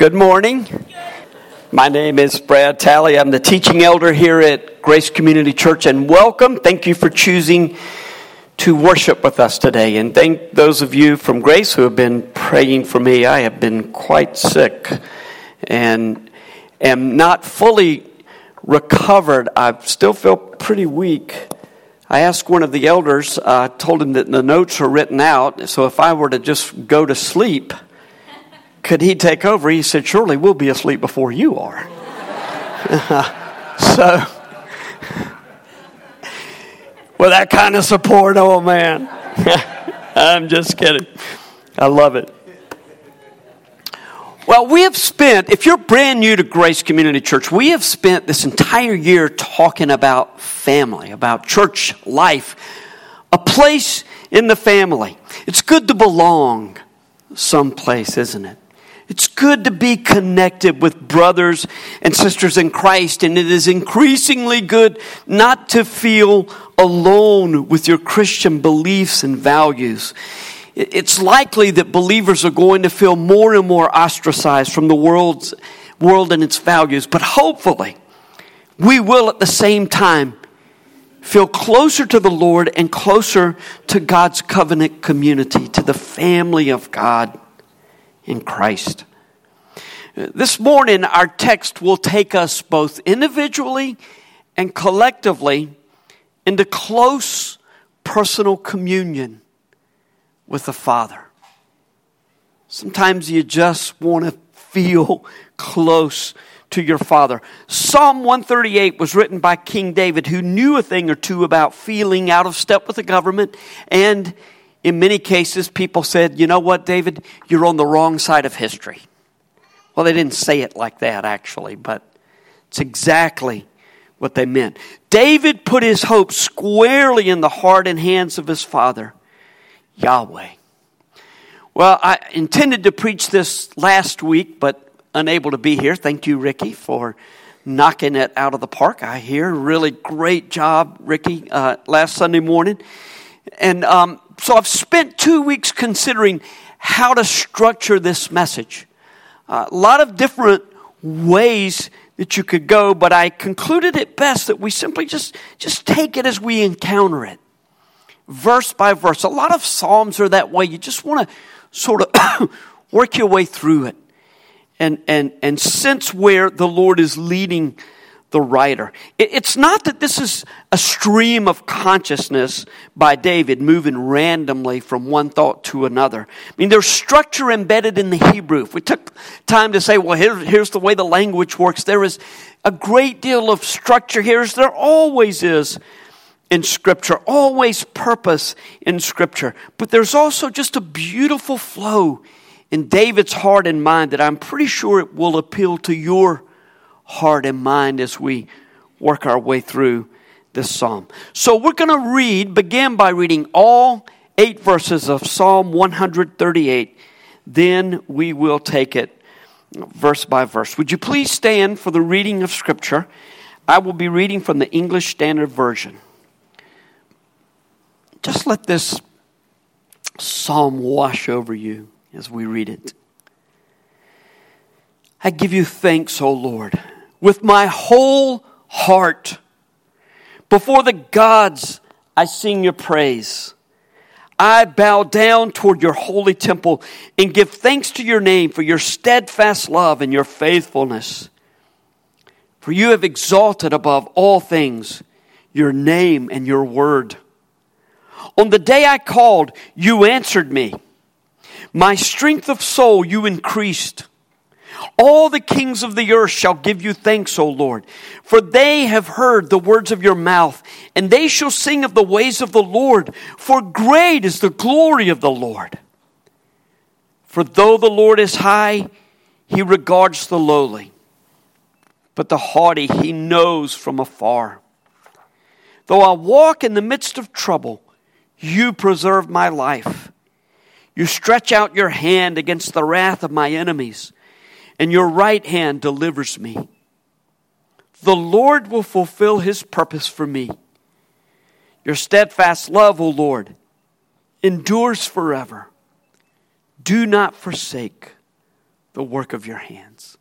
Good morning. My name is Brad Talley. I'm the teaching elder here at Grace Community Church, and welcome. Thank you for choosing to worship with us today. And thank those of you from Grace who have been praying for me. I have been quite sick and am not fully recovered. I still feel pretty weak. I asked one of the elders, uh, told him that the notes are written out, so if I were to just go to sleep, could he take over? He said, Surely we'll be asleep before you are. so, with that kind of support, oh man. I'm just kidding. I love it. Well, we have spent, if you're brand new to Grace Community Church, we have spent this entire year talking about family, about church life, a place in the family. It's good to belong someplace, isn't it? It's good to be connected with brothers and sisters in Christ, and it is increasingly good not to feel alone with your Christian beliefs and values. It's likely that believers are going to feel more and more ostracized from the world's, world and its values, but hopefully, we will at the same time feel closer to the Lord and closer to God's covenant community, to the family of God in Christ. This morning, our text will take us both individually and collectively into close personal communion with the Father. Sometimes you just want to feel close to your Father. Psalm 138 was written by King David, who knew a thing or two about feeling out of step with the government and in many cases, people said, you know what, David, you're on the wrong side of history. Well, they didn't say it like that, actually, but it's exactly what they meant. David put his hope squarely in the heart and hands of his father, Yahweh. Well, I intended to preach this last week, but unable to be here. Thank you, Ricky, for knocking it out of the park. I hear really great job, Ricky, uh, last Sunday morning. And um, so I've spent two weeks considering how to structure this message. A lot of different ways that you could go, but I concluded it best that we simply just, just take it as we encounter it, verse by verse. A lot of Psalms are that way. You just want to sort of work your way through it and, and, and sense where the Lord is leading the writer. It's not that this is a stream of consciousness by David moving randomly from one thought to another. I mean, there's structure embedded in the Hebrew. If we took time to say, well, here, here's the way the language works, there is a great deal of structure here, as there always is in Scripture, always purpose in Scripture. But there's also just a beautiful flow in David's heart and mind that I'm pretty sure it will appeal to your heart and mind as we work our way through this psalm. So we're going to read, begin by reading all eight verses of Psalm 138. Then we will take it verse by verse. Would you please stand for the reading of Scripture? I will be reading from the English Standard Version. Just let this psalm wash over you as we read it. I give you thanks, O Lord with my whole heart. Before the gods, I sing your praise. I bow down toward your holy temple and give thanks to your name for your steadfast love and your faithfulness. For you have exalted above all things your name and your word. On the day I called, you answered me. My strength of soul you increased. All the kings of the earth shall give you thanks, O Lord, for they have heard the words of your mouth, and they shall sing of the ways of the Lord, for great is the glory of the Lord. For though the Lord is high, he regards the lowly, but the haughty he knows from afar. Though I walk in the midst of trouble, you preserve my life. You stretch out your hand against the wrath of my enemies and your right hand delivers me. The Lord will fulfill his purpose for me. Your steadfast love, O Lord, endures forever. Do not forsake the work of your hands.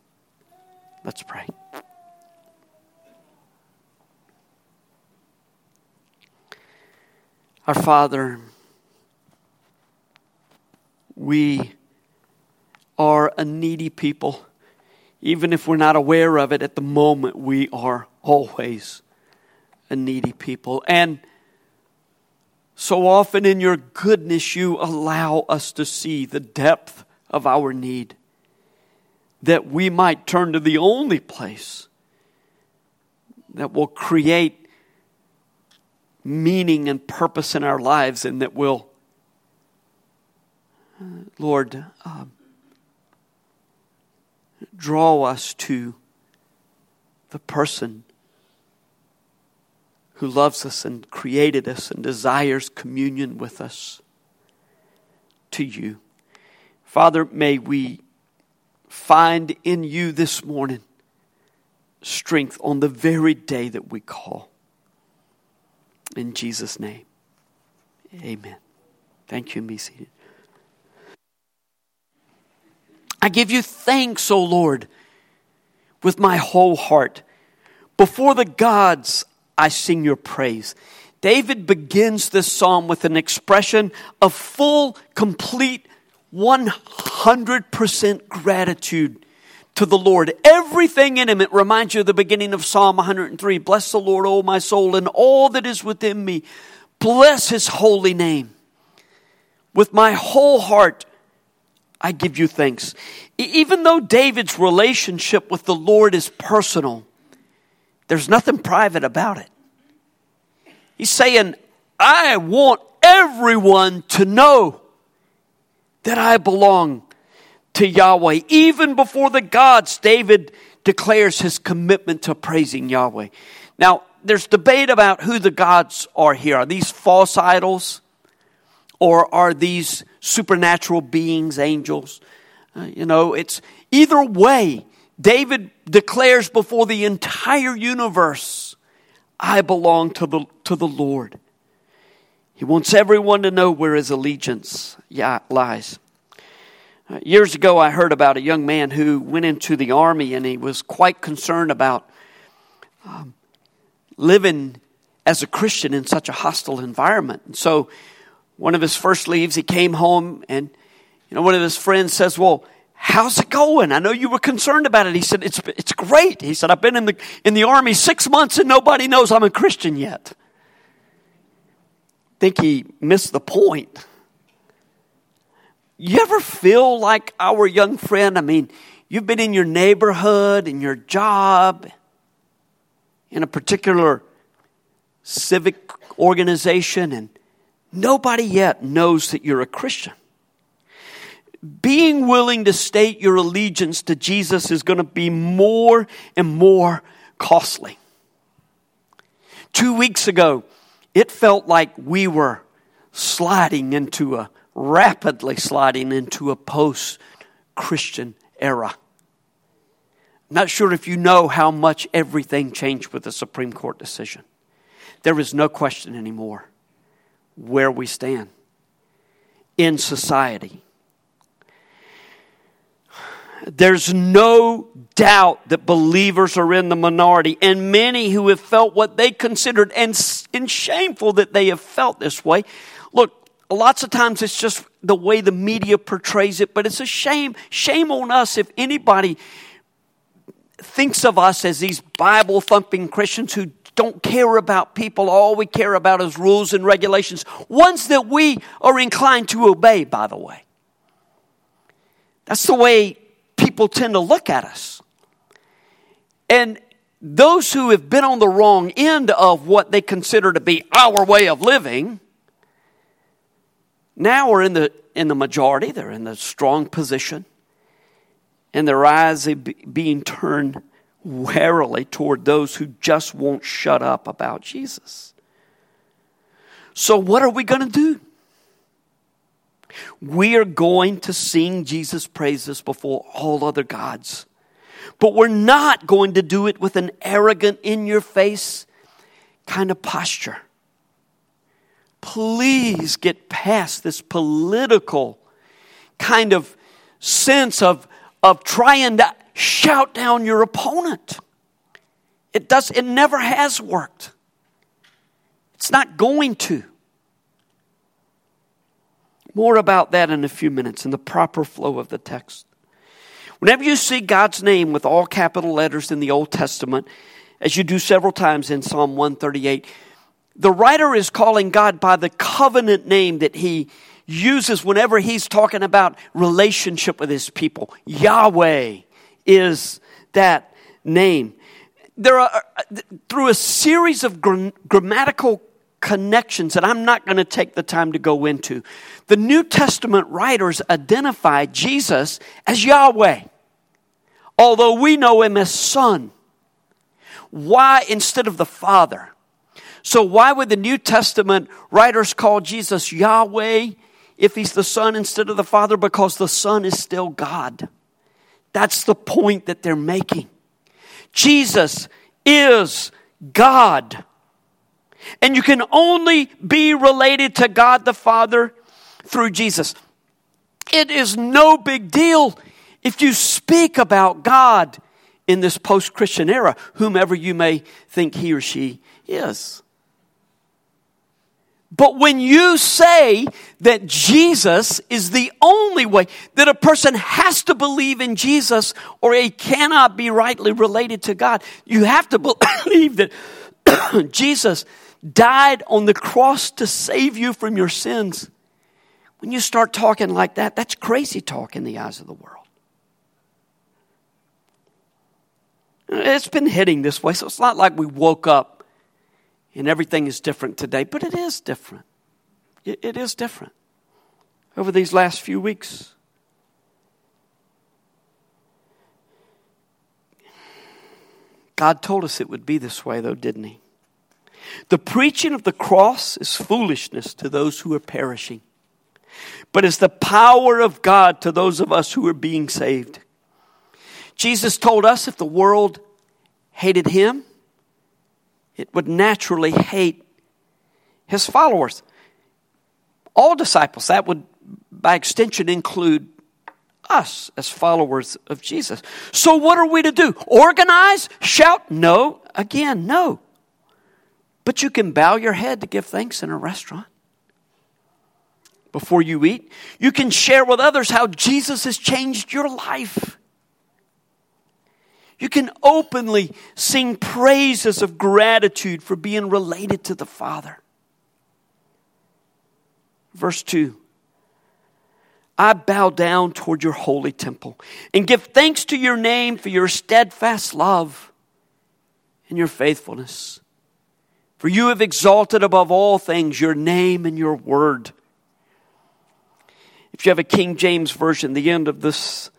Let's pray. Our Father, we are a needy people. Even if we're not aware of it at the moment, we are always a needy people. And so often in your goodness, you allow us to see the depth of our need, that we might turn to the only place that will create meaning and purpose in our lives and that will, Lord, um, draw us to the person who loves us and created us and desires communion with us to you. Father, may we find in you this morning strength on the very day that we call. In Jesus' name, amen. Thank you, and be seated. I give you thanks, O Lord, with my whole heart. Before the gods, I sing your praise. David begins this psalm with an expression of full, complete, 100% gratitude to the Lord. Everything in him, it reminds you of the beginning of Psalm 103. Bless the Lord, O my soul, and all that is within me. Bless his holy name. With my whole heart, I give you thanks. Even though David's relationship with the Lord is personal, there's nothing private about it. He's saying, I want everyone to know that I belong to Yahweh. Even before the gods, David declares his commitment to praising Yahweh. Now, there's debate about who the gods are here. Are these false idols? Or are these supernatural beings, angels? Uh, you know, it's either way, David declares before the entire universe, I belong to the, to the Lord. He wants everyone to know where his allegiance lies. Uh, years ago, I heard about a young man who went into the army and he was quite concerned about um, living as a Christian in such a hostile environment. And so, one of his first leaves, he came home and you know, one of his friends says, Well, how's it going? I know you were concerned about it. He said, it's, it's great. He said, I've been in the, in the army six months and nobody knows I'm a Christian yet. Think he missed the point. You ever feel like our young friend? I mean, you've been in your neighborhood, in your job, in a particular civic organization, and nobody yet knows that you're a Christian being willing to state your allegiance to Jesus is going to be more and more costly. Two weeks ago, it felt like we were sliding into a rapidly sliding into a post Christian era. Not sure if you know how much everything changed with the Supreme Court decision. There is no question anymore where we stand in society there's no doubt that believers are in the minority, and many who have felt what they considered, and, and shameful that they have felt this way. Look, lots of times it's just the way the media portrays it, but it's a shame. Shame on us if anybody thinks of us as these Bible thumping Christians who don't care about people. All we care about is rules and regulations, ones that we are inclined to obey, by the way. That's the way people tend to look at us. And those who have been on the wrong end of what they consider to be our way of living now are in the, in the majority, they're in the strong position, and their eyes are being turned warily toward those who just won't shut up about Jesus. So, what are we going to do? We are going to sing Jesus' praises before all other gods. But we're not going to do it with an arrogant, in your face kind of posture. Please get past this political kind of sense of, of trying to shout down your opponent. It does it never has worked. It's not going to. More about that in a few minutes in the proper flow of the text. Whenever you see God's name with all capital letters in the Old Testament, as you do several times in Psalm 138, the writer is calling God by the covenant name that he uses whenever he's talking about relationship with his people. Yahweh is that name. There are, through a series of grammatical connections that I'm not going to take the time to go into, the New Testament writers identify Jesus as Yahweh, although we know him as Son. Why instead of the Father? So, why would the New Testament writers call Jesus Yahweh if he's the Son instead of the Father? Because the Son is still God. That's the point that they're making. Jesus is God. And you can only be related to God the Father through Jesus. It is no big deal if you speak about God in this post Christian era, whomever you may think he or she is. But when you say that Jesus is the only way, that a person has to believe in Jesus or he cannot be rightly related to God, you have to believe that Jesus died on the cross to save you from your sins. When you start talking like that, that's crazy talk in the eyes of the world. It's been hitting this way, so it's not like we woke up and everything is different today, but it is different. It, it is different over these last few weeks. God told us it would be this way, though, didn't He? The preaching of the cross is foolishness to those who are perishing, but is the power of God to those of us who are being saved. Jesus told us if the world hated Him, it would naturally hate his followers. All disciples, that would by extension include us as followers of Jesus. So, what are we to do? Organize? Shout? No. Again, no. But you can bow your head to give thanks in a restaurant before you eat. You can share with others how Jesus has changed your life. You can openly sing praises of gratitude for being related to the Father. Verse 2 I bow down toward your holy temple and give thanks to your name for your steadfast love and your faithfulness. For you have exalted above all things your name and your word. If you have a King James Version, the end of this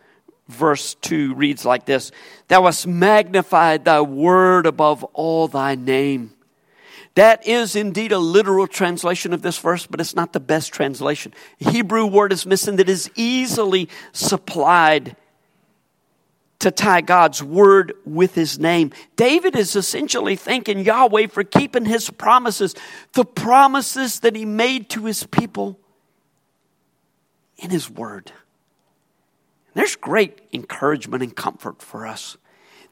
verse 2 reads like this Thou hast magnified thy word above all thy name. That is indeed a literal translation of this verse, but it's not the best translation. A Hebrew word is missing that is easily supplied to tie God's word with his name. David is essentially thanking Yahweh for keeping his promises, the promises that he made to his people in his word. There's great encouragement and comfort for us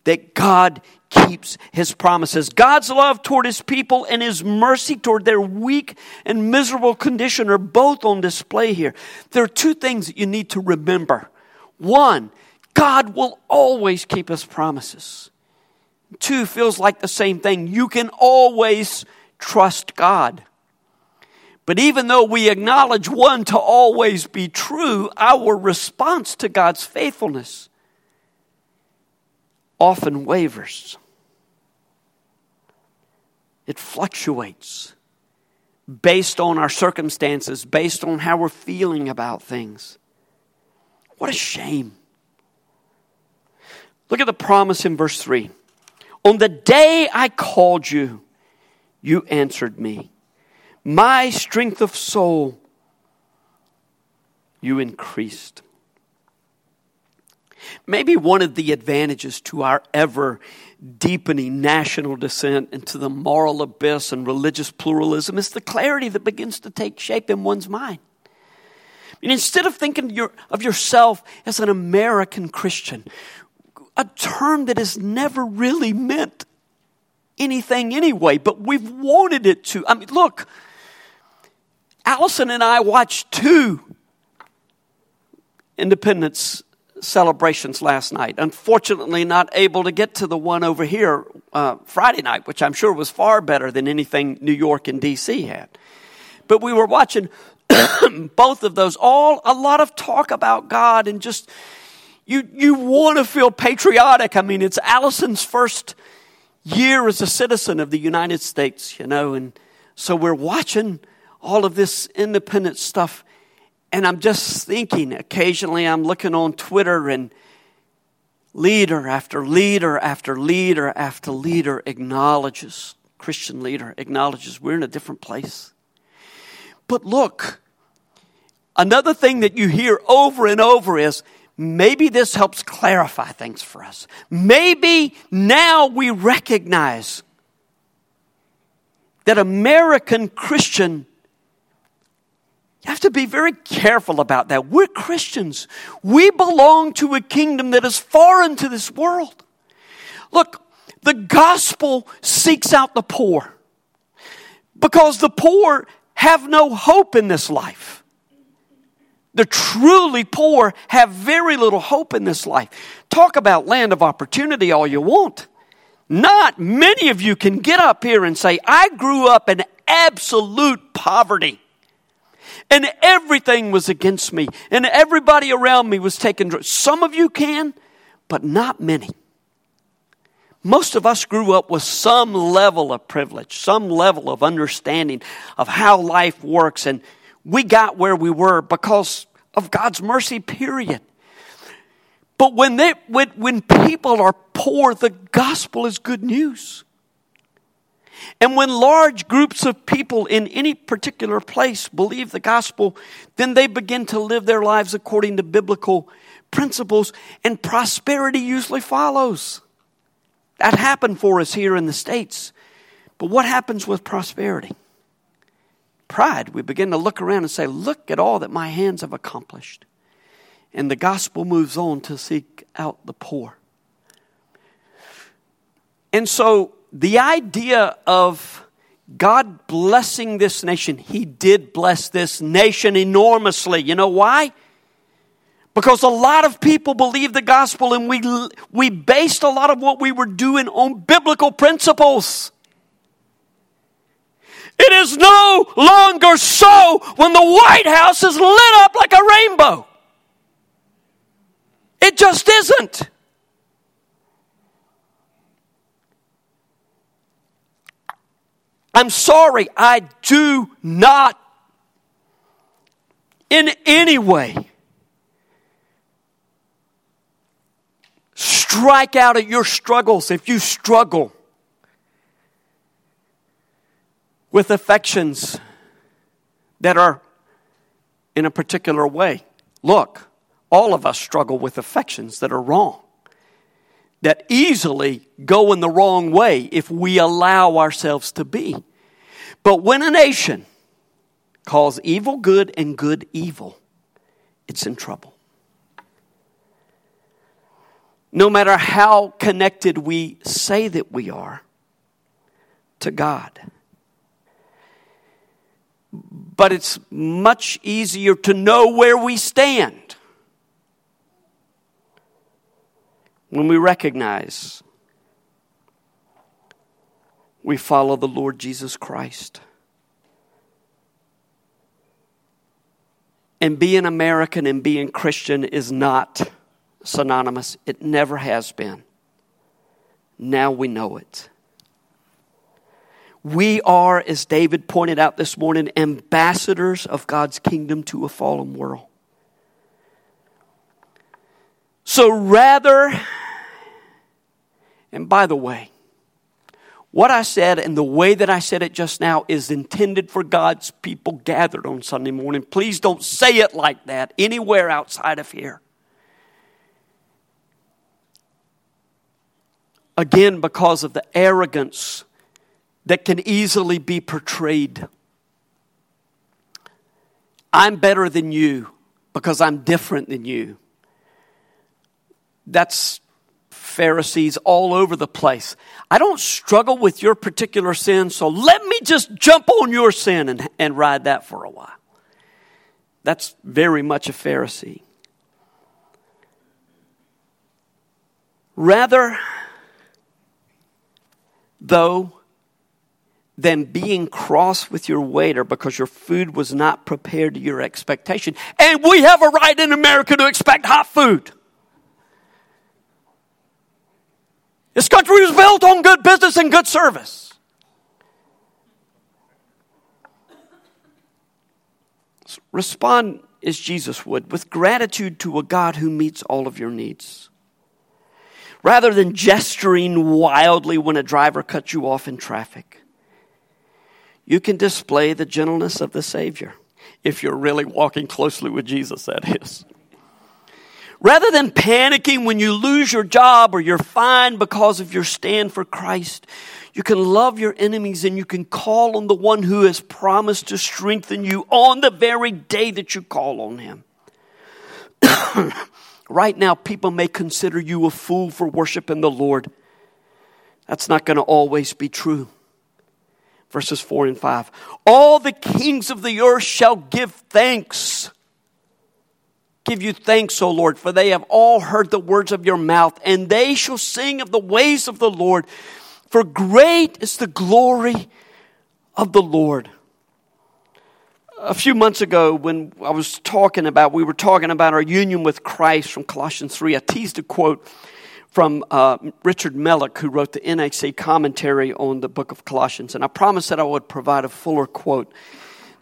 that God keeps his promises. God's love toward his people and his mercy toward their weak and miserable condition are both on display here. There are two things that you need to remember. One, God will always keep his promises. Two feels like the same thing. You can always trust God. But even though we acknowledge one to always be true, our response to God's faithfulness often wavers. It fluctuates based on our circumstances, based on how we're feeling about things. What a shame. Look at the promise in verse 3. On the day I called you, you answered me my strength of soul you increased. Maybe one of the advantages to our ever deepening national descent into the moral abyss and religious pluralism is the clarity that begins to take shape in one's mind. And instead of thinking of yourself as an American Christian, a term that has never really meant anything anyway, but we've wanted it to. I mean, look, Allison and I watched two independence celebrations last night. Unfortunately, not able to get to the one over here uh, Friday night, which I'm sure was far better than anything New York and D.C. had. But we were watching both of those. All a lot of talk about God and just you you want to feel patriotic. I mean, it's Allison's first year as a citizen of the United States, you know, and so we're watching all of this independent stuff and I'm just thinking, occasionally I'm looking on Twitter and leader after leader after leader after leader acknowledges, Christian leader acknowledges we're in a different place. But look, another thing that you hear over and over is maybe this helps clarify things for us. Maybe now we recognize that American Christian you have to be very careful about that. We're Christians. We belong to a kingdom that is foreign to this world. Look, the gospel seeks out the poor because the poor have no hope in this life. The truly poor have very little hope in this life. Talk about land of opportunity all you want. Not many of you can get up here and say, I grew up in absolute poverty and everything was against me, and everybody around me was taking drugs. Some of you can, but not many. Most of us grew up with some level of privilege, some level of understanding of how life works, and we got where we were because of God's mercy, period. But when, they, when, when people are poor, the gospel is good news. And when large groups of people in any particular place believe the gospel, then they begin to live their lives according to biblical principles, and prosperity usually follows. That happened for us here in the States. But what happens with prosperity? Pride. We begin to look around and say, Look at all that my hands have accomplished. And the gospel moves on to seek out the poor. And so the idea of God blessing this nation, He did bless this nation enormously. You know why? Because a lot of people believed the gospel and we, we based a lot of what we were doing on biblical principles. It is no longer so when the White House is lit up like a rainbow. It just isn't. I'm sorry, I do not in any way strike out at your struggles if you struggle with affections that are in a particular way. Look, all of us struggle with affections that are wrong that easily go in the wrong way if we allow ourselves to be. But when a nation calls evil good and good evil, it's in trouble. No matter how connected we say that we are to God. But it's much easier to know where we stand when we recognize we follow the Lord Jesus Christ. And being American and being Christian is not synonymous. It never has been. Now we know it. We are, as David pointed out this morning, ambassadors of God's kingdom to a fallen world. So rather, and by the way, what I said and the way that I said it just now is intended for God's people gathered on Sunday morning. Please don't say it like that anywhere outside of here. Again, because of the arrogance that can easily be portrayed. I'm better than you. because I'm different than you. That's Pharisees all over the place. I don't struggle with your particular sin, so let me just jump on your sin and, and ride that for a while. That's very much a Pharisee. Rather, though, than being cross with your waiter because your food was not prepared to your expectation. And we have a right in America to expect hot food. This country was built on good business and good service. Respond as Jesus would, with gratitude to a God who meets all of your needs. Rather than gesturing wildly when a driver cuts you off in traffic you can display the gentleness of the Savior. If you're really walking closely with Jesus, that is. Rather than panicking when you lose your job or you're fined because of your stand for Christ, you can love your enemies and you can call on the one who has promised to strengthen you on the very day that you call on him. right now, people may consider you a fool for worshiping the Lord. That's not going to always be true verses 4 and 5. All the kings of the earth shall give thanks. Give you thanks, O Lord, for they have all heard the words of your mouth, and they shall sing of the ways of the Lord, for great is the glory of the Lord. A few months ago, when I was talking about, we were talking about our union with Christ from Colossians 3, I teased a quote from uh, Richard Melick, who wrote the NAC commentary on the book of Colossians. And I promised that I would provide a fuller quote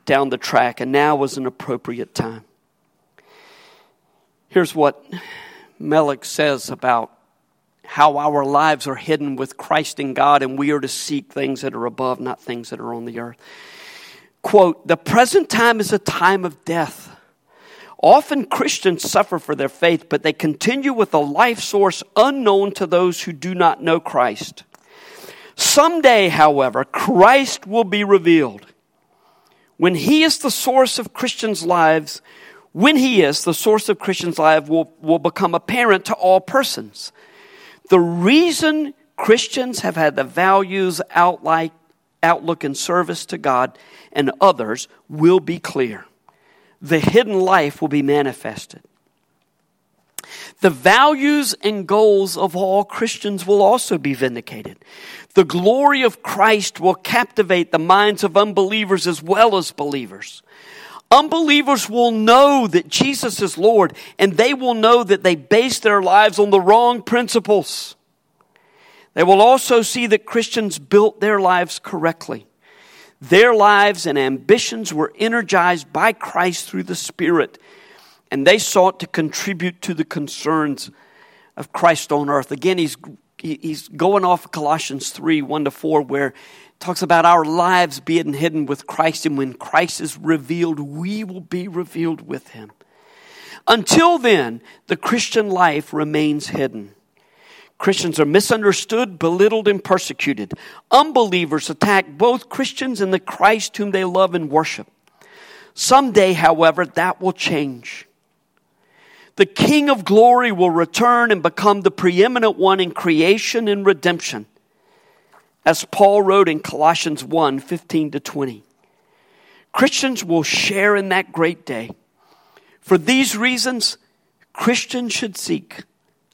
down the track, and now was an appropriate time. Here's what Melick says about how our lives are hidden with Christ in God, and we are to seek things that are above, not things that are on the earth. Quote, the present time is a time of death Often Christians suffer for their faith, but they continue with a life source unknown to those who do not know Christ. Someday, however, Christ will be revealed. When He is the source of Christians' lives, when He is the source of Christians' life will, will become apparent to all persons. The reason Christians have had the values, outlook, and service to God and others will be clear the hidden life will be manifested. The values and goals of all Christians will also be vindicated. The glory of Christ will captivate the minds of unbelievers as well as believers. Unbelievers will know that Jesus is Lord, and they will know that they base their lives on the wrong principles. They will also see that Christians built their lives correctly. Their lives and ambitions were energized by Christ through the Spirit, and they sought to contribute to the concerns of Christ on earth. Again, he's, he's going off of Colossians 3 1 to 4, where talks about our lives being hidden with Christ, and when Christ is revealed, we will be revealed with him. Until then, the Christian life remains hidden. Christians are misunderstood, belittled, and persecuted. Unbelievers attack both Christians and the Christ whom they love and worship. Someday, however, that will change. The King of glory will return and become the preeminent one in creation and redemption. As Paul wrote in Colossians 1 15 to 20. Christians will share in that great day. For these reasons, Christians should seek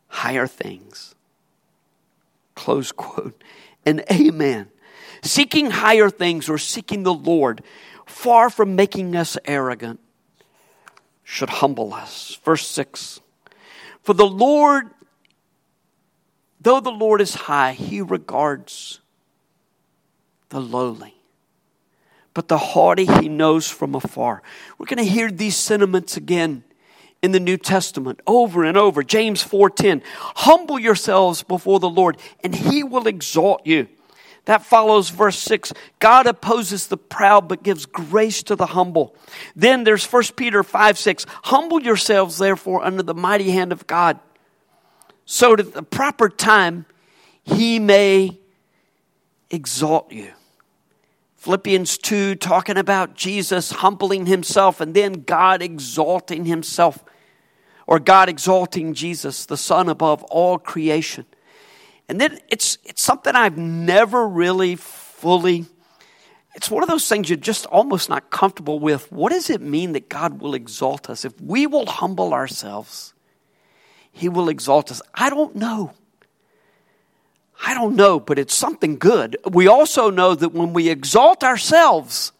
higher things. Close quote. And amen. Seeking higher things or seeking the Lord, far from making us arrogant, should humble us. Verse 6 For the Lord, though the Lord is high, he regards the lowly. But the haughty he knows from afar. We're going to hear these sentiments again in the New Testament over and over. James 4:10. Humble yourselves before the Lord and he will exalt you. That follows verse 6. God opposes the proud but gives grace to the humble. Then there's 1 Peter 5 6. Humble yourselves therefore under the mighty hand of God, so that at the proper time he may exalt you. Philippians 2 talking about Jesus humbling himself and then God exalting himself, or God exalting Jesus, the Son above all creation. And then it's, it's something I've never really fully, it's one of those things you're just almost not comfortable with. What does it mean that God will exalt us? If we will humble ourselves, He will exalt us. I don't know. I don't know, but it's something good. We also know that when we exalt ourselves,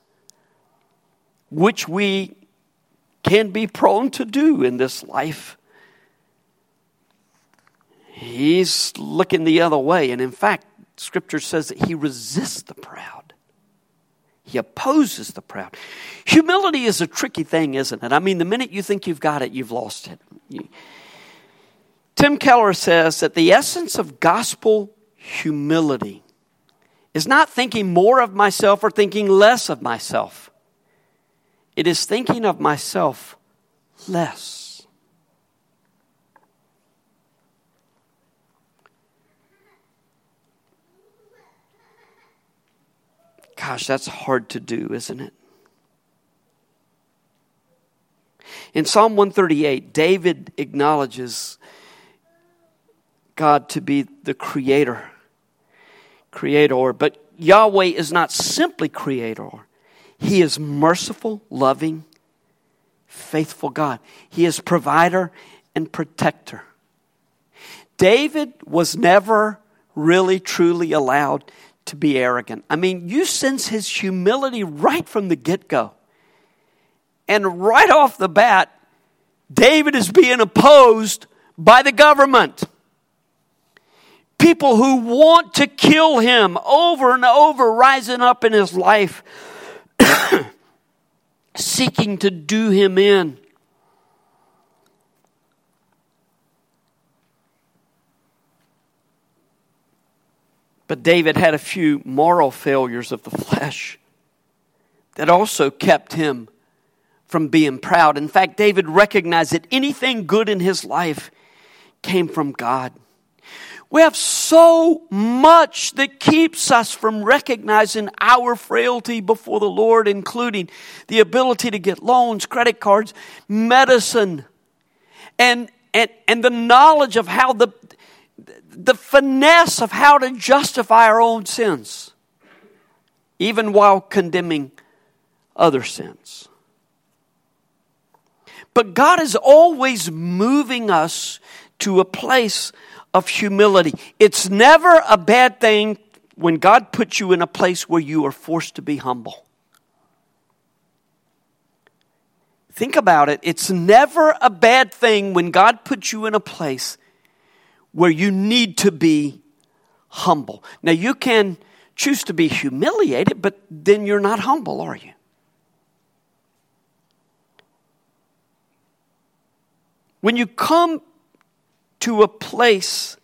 which we can be prone to do in this life, he's looking the other way. And in fact, scripture says that he resists the proud. He opposes the proud. Humility is a tricky thing, isn't it? I mean, the minute you think you've got it, you've lost it. Tim Keller says that the essence of gospel humility is not thinking more of myself or thinking less of myself. It is thinking of myself less. Gosh, that's hard to do, isn't it? In Psalm 138, David acknowledges God to be the creator creator. But Yahweh is not simply creator, He is merciful, loving, faithful God. He is provider and protector. David was never really, truly allowed to be arrogant. I mean, you sense his humility right from the get go. And right off the bat, David is being opposed by the government people who want to kill him over and over rising up in his life, seeking to do him in. But David had a few moral failures of the flesh that also kept him from being proud. In fact, David recognized that anything good in his life came from God. We have so much that keeps us from recognizing our frailty before the Lord, including the ability to get loans, credit cards, medicine, and, and, and the knowledge of how the, the finesse of how to justify our own sins, even while condemning other sins. But God is always moving us to a place of humility. It's never a bad thing when God puts you in a place where you are forced to be humble. Think about it. It's never a bad thing when God puts you in a place where you need to be humble. Now, you can choose to be humiliated, but then you're not humble, are you? When you come to a place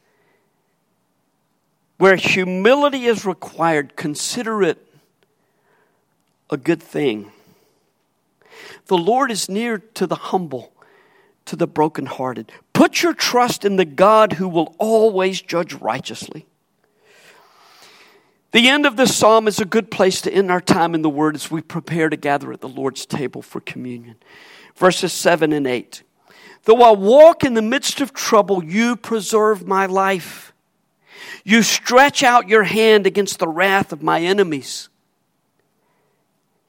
where humility is required, consider it a good thing. The Lord is near to the humble, to the brokenhearted. Put your trust in the God who will always judge righteously. The end of this psalm is a good place to end our time in the Word as we prepare to gather at the Lord's table for communion. Verses 7 and 8. Though I walk in the midst of trouble, you preserve my life. You stretch out your hand against the wrath of my enemies,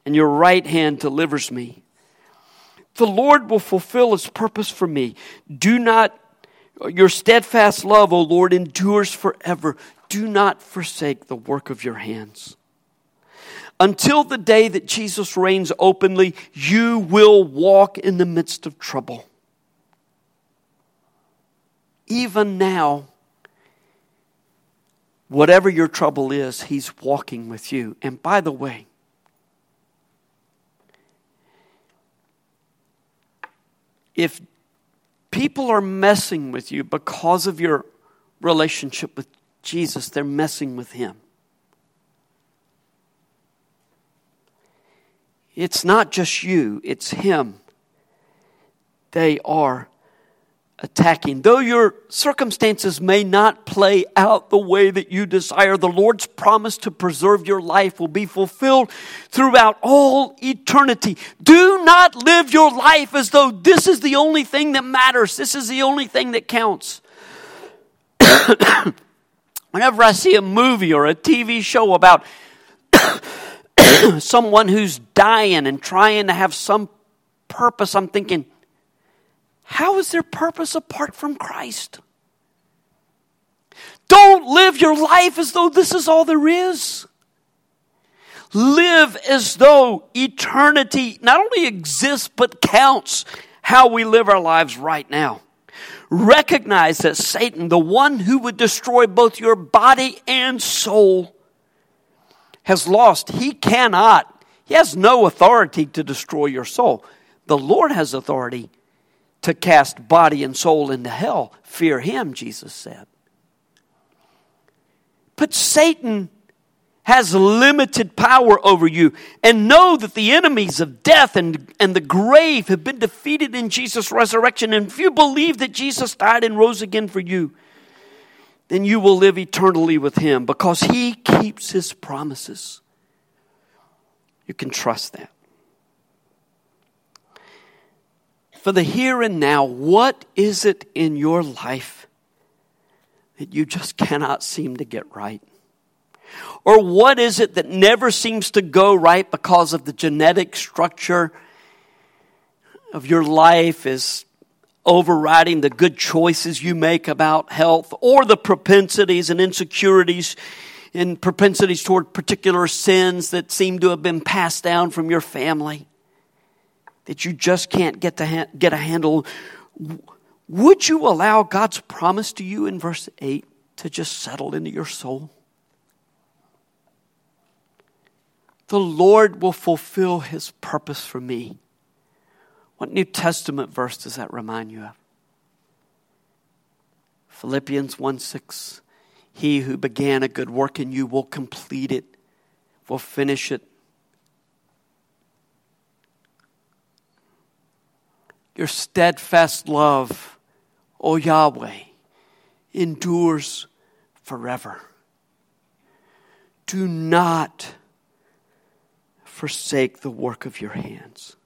and your right hand delivers me. The Lord will fulfill his purpose for me. Do not, your steadfast love, O Lord, endures forever. Do not forsake the work of your hands. Until the day that Jesus reigns openly, you will walk in the midst of trouble even now, whatever your trouble is, He's walking with you. And by the way, if people are messing with you because of your relationship with Jesus, they're messing with Him. It's not just you, it's Him. They are attacking. Though your circumstances may not play out the way that you desire, the Lord's promise to preserve your life will be fulfilled throughout all eternity. Do not live your life as though this is the only thing that matters. This is the only thing that counts. Whenever I see a movie or a TV show about someone who's dying and trying to have some purpose, I'm thinking, how is their purpose apart from Christ? Don't live your life as though this is all there is. Live as though eternity not only exists but counts how we live our lives right now. Recognize that Satan, the one who would destroy both your body and soul, has lost. He cannot, he has no authority to destroy your soul. The Lord has authority to cast body and soul into hell. Fear him, Jesus said. But Satan has limited power over you. And know that the enemies of death and, and the grave have been defeated in Jesus' resurrection. And if you believe that Jesus died and rose again for you, then you will live eternally with him because he keeps his promises. You can trust that. For the here and now, what is it in your life that you just cannot seem to get right? Or what is it that never seems to go right because of the genetic structure of your life is overriding the good choices you make about health or the propensities and insecurities and propensities toward particular sins that seem to have been passed down from your family? That you just can't get, to get a handle, would you allow God's promise to you in verse 8 to just settle into your soul? The Lord will fulfill his purpose for me. What New Testament verse does that remind you of? Philippians 1 6. He who began a good work in you will complete it, will finish it Your steadfast love, O Yahweh, endures forever. Do not forsake the work of your hands.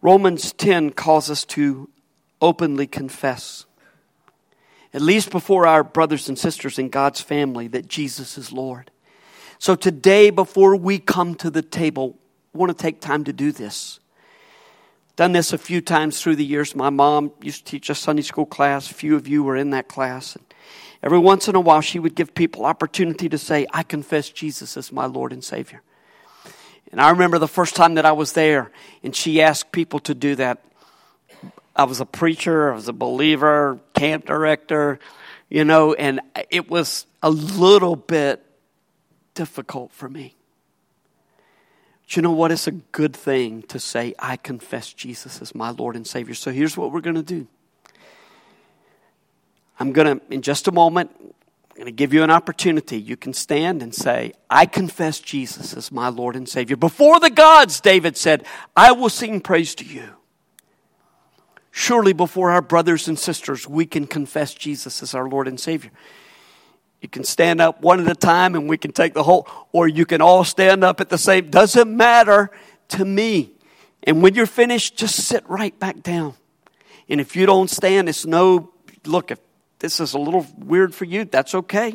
Romans 10 calls us to openly confess, at least before our brothers and sisters in God's family, that Jesus is Lord. So today, before we come to the table, want to take time to do this. Done this a few times through the years. My mom used to teach a Sunday school class. A few of you were in that class. And every once in a while, she would give people opportunity to say, I confess Jesus as my Lord and Savior. And I remember the first time that I was there, and she asked people to do that. I was a preacher, I was a believer, camp director, you know, and it was a little bit difficult for me. You know what? It's a good thing to say, I confess Jesus as my Lord and Savior. So here's what we're going to do. I'm going to, in just a moment, I'm going to give you an opportunity. You can stand and say, I confess Jesus as my Lord and Savior. Before the gods, David said, I will sing praise to you. Surely before our brothers and sisters, we can confess Jesus as our Lord and Savior. You can stand up one at a time and we can take the whole, or you can all stand up at the same. Doesn't matter to me. And when you're finished, just sit right back down. And if you don't stand, it's no, look, if this is a little weird for you, that's okay.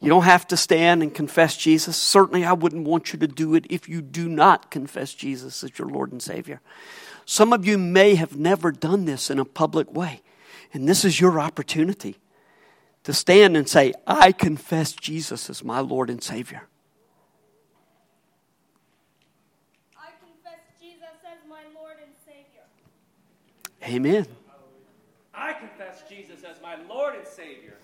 You don't have to stand and confess Jesus. Certainly, I wouldn't want you to do it if you do not confess Jesus as your Lord and Savior. Some of you may have never done this in a public way, and this is your opportunity to stand and say, I confess Jesus as my Lord and Savior. I confess Jesus as my Lord and Savior. Amen. I confess Jesus as my Lord and Savior.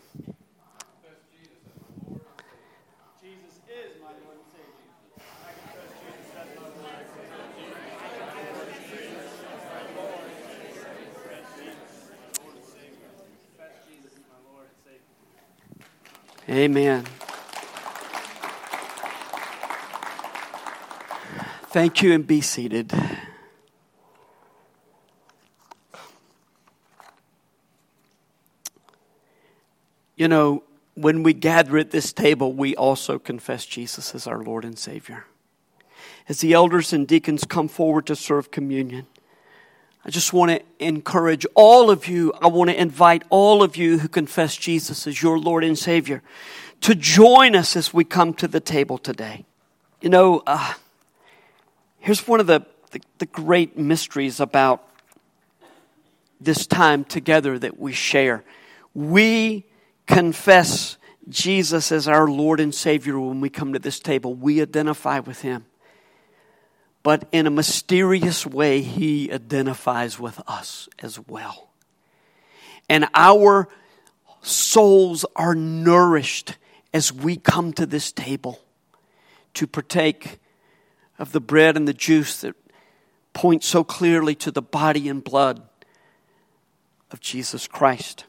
Amen. Thank you and be seated. You know, when we gather at this table, we also confess Jesus as our Lord and Savior. As the elders and deacons come forward to serve communion, I just want to encourage all of you. I want to invite all of you who confess Jesus as your Lord and Savior to join us as we come to the table today. You know, uh, here's one of the, the, the great mysteries about this time together that we share. We confess Jesus as our Lord and Savior when we come to this table. We identify with Him. But in a mysterious way, He identifies with us as well. And our souls are nourished as we come to this table to partake of the bread and the juice that point so clearly to the body and blood of Jesus Christ.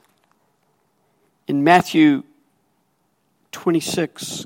In Matthew 26,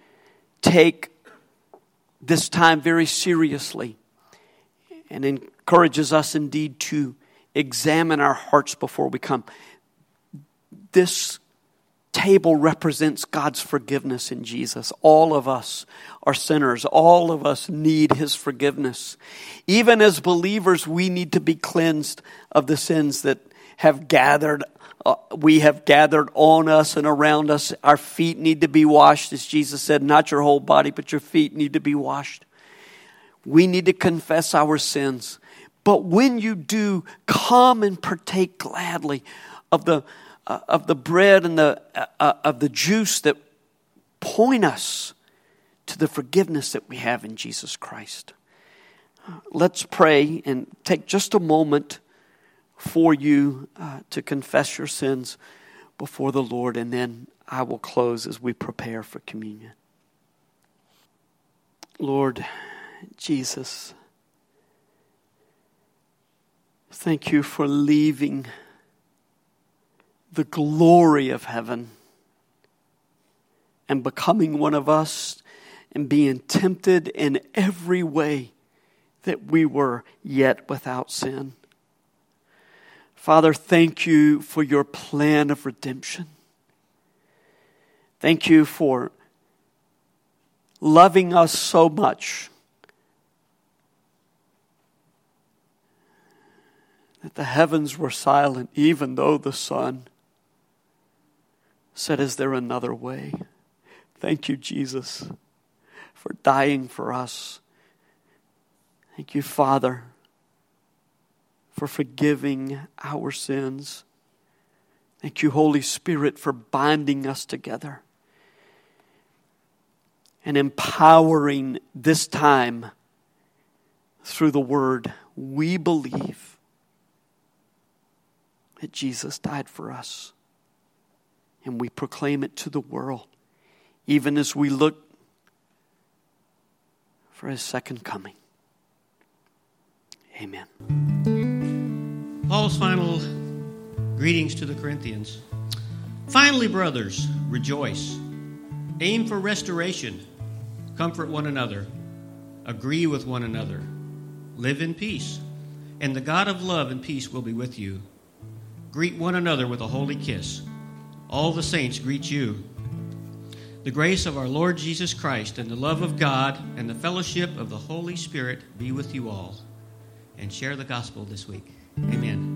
take this time very seriously and encourages us indeed to examine our hearts before we come. This table represents God's forgiveness in Jesus. All of us are sinners. All of us need His forgiveness. Even as believers, we need to be cleansed of the sins that have gathered. Uh, we have gathered on us and around us. Our feet need to be washed, as Jesus said, not your whole body, but your feet need to be washed. We need to confess our sins. But when you do, come and partake gladly of the uh, of the bread and the, uh, uh, of the juice that point us to the forgiveness that we have in Jesus Christ. Let's pray and take just a moment for you uh, to confess your sins before the Lord, and then I will close as we prepare for communion. Lord Jesus, thank you for leaving the glory of heaven and becoming one of us and being tempted in every way that we were yet without sin. Father, thank you for your plan of redemption. Thank you for loving us so much that the heavens were silent, even though the Son said, Is there another way? Thank you, Jesus, for dying for us. Thank you, Father, for forgiving our sins. Thank you, Holy Spirit, for binding us together and empowering this time through the Word. We believe that Jesus died for us and we proclaim it to the world, even as we look for his second coming. Amen. Paul's final greetings to the Corinthians. Finally, brothers, rejoice. Aim for restoration. Comfort one another. Agree with one another. Live in peace. And the God of love and peace will be with you. Greet one another with a holy kiss. All the saints greet you. The grace of our Lord Jesus Christ and the love of God and the fellowship of the Holy Spirit be with you all. And share the gospel this week. Amen.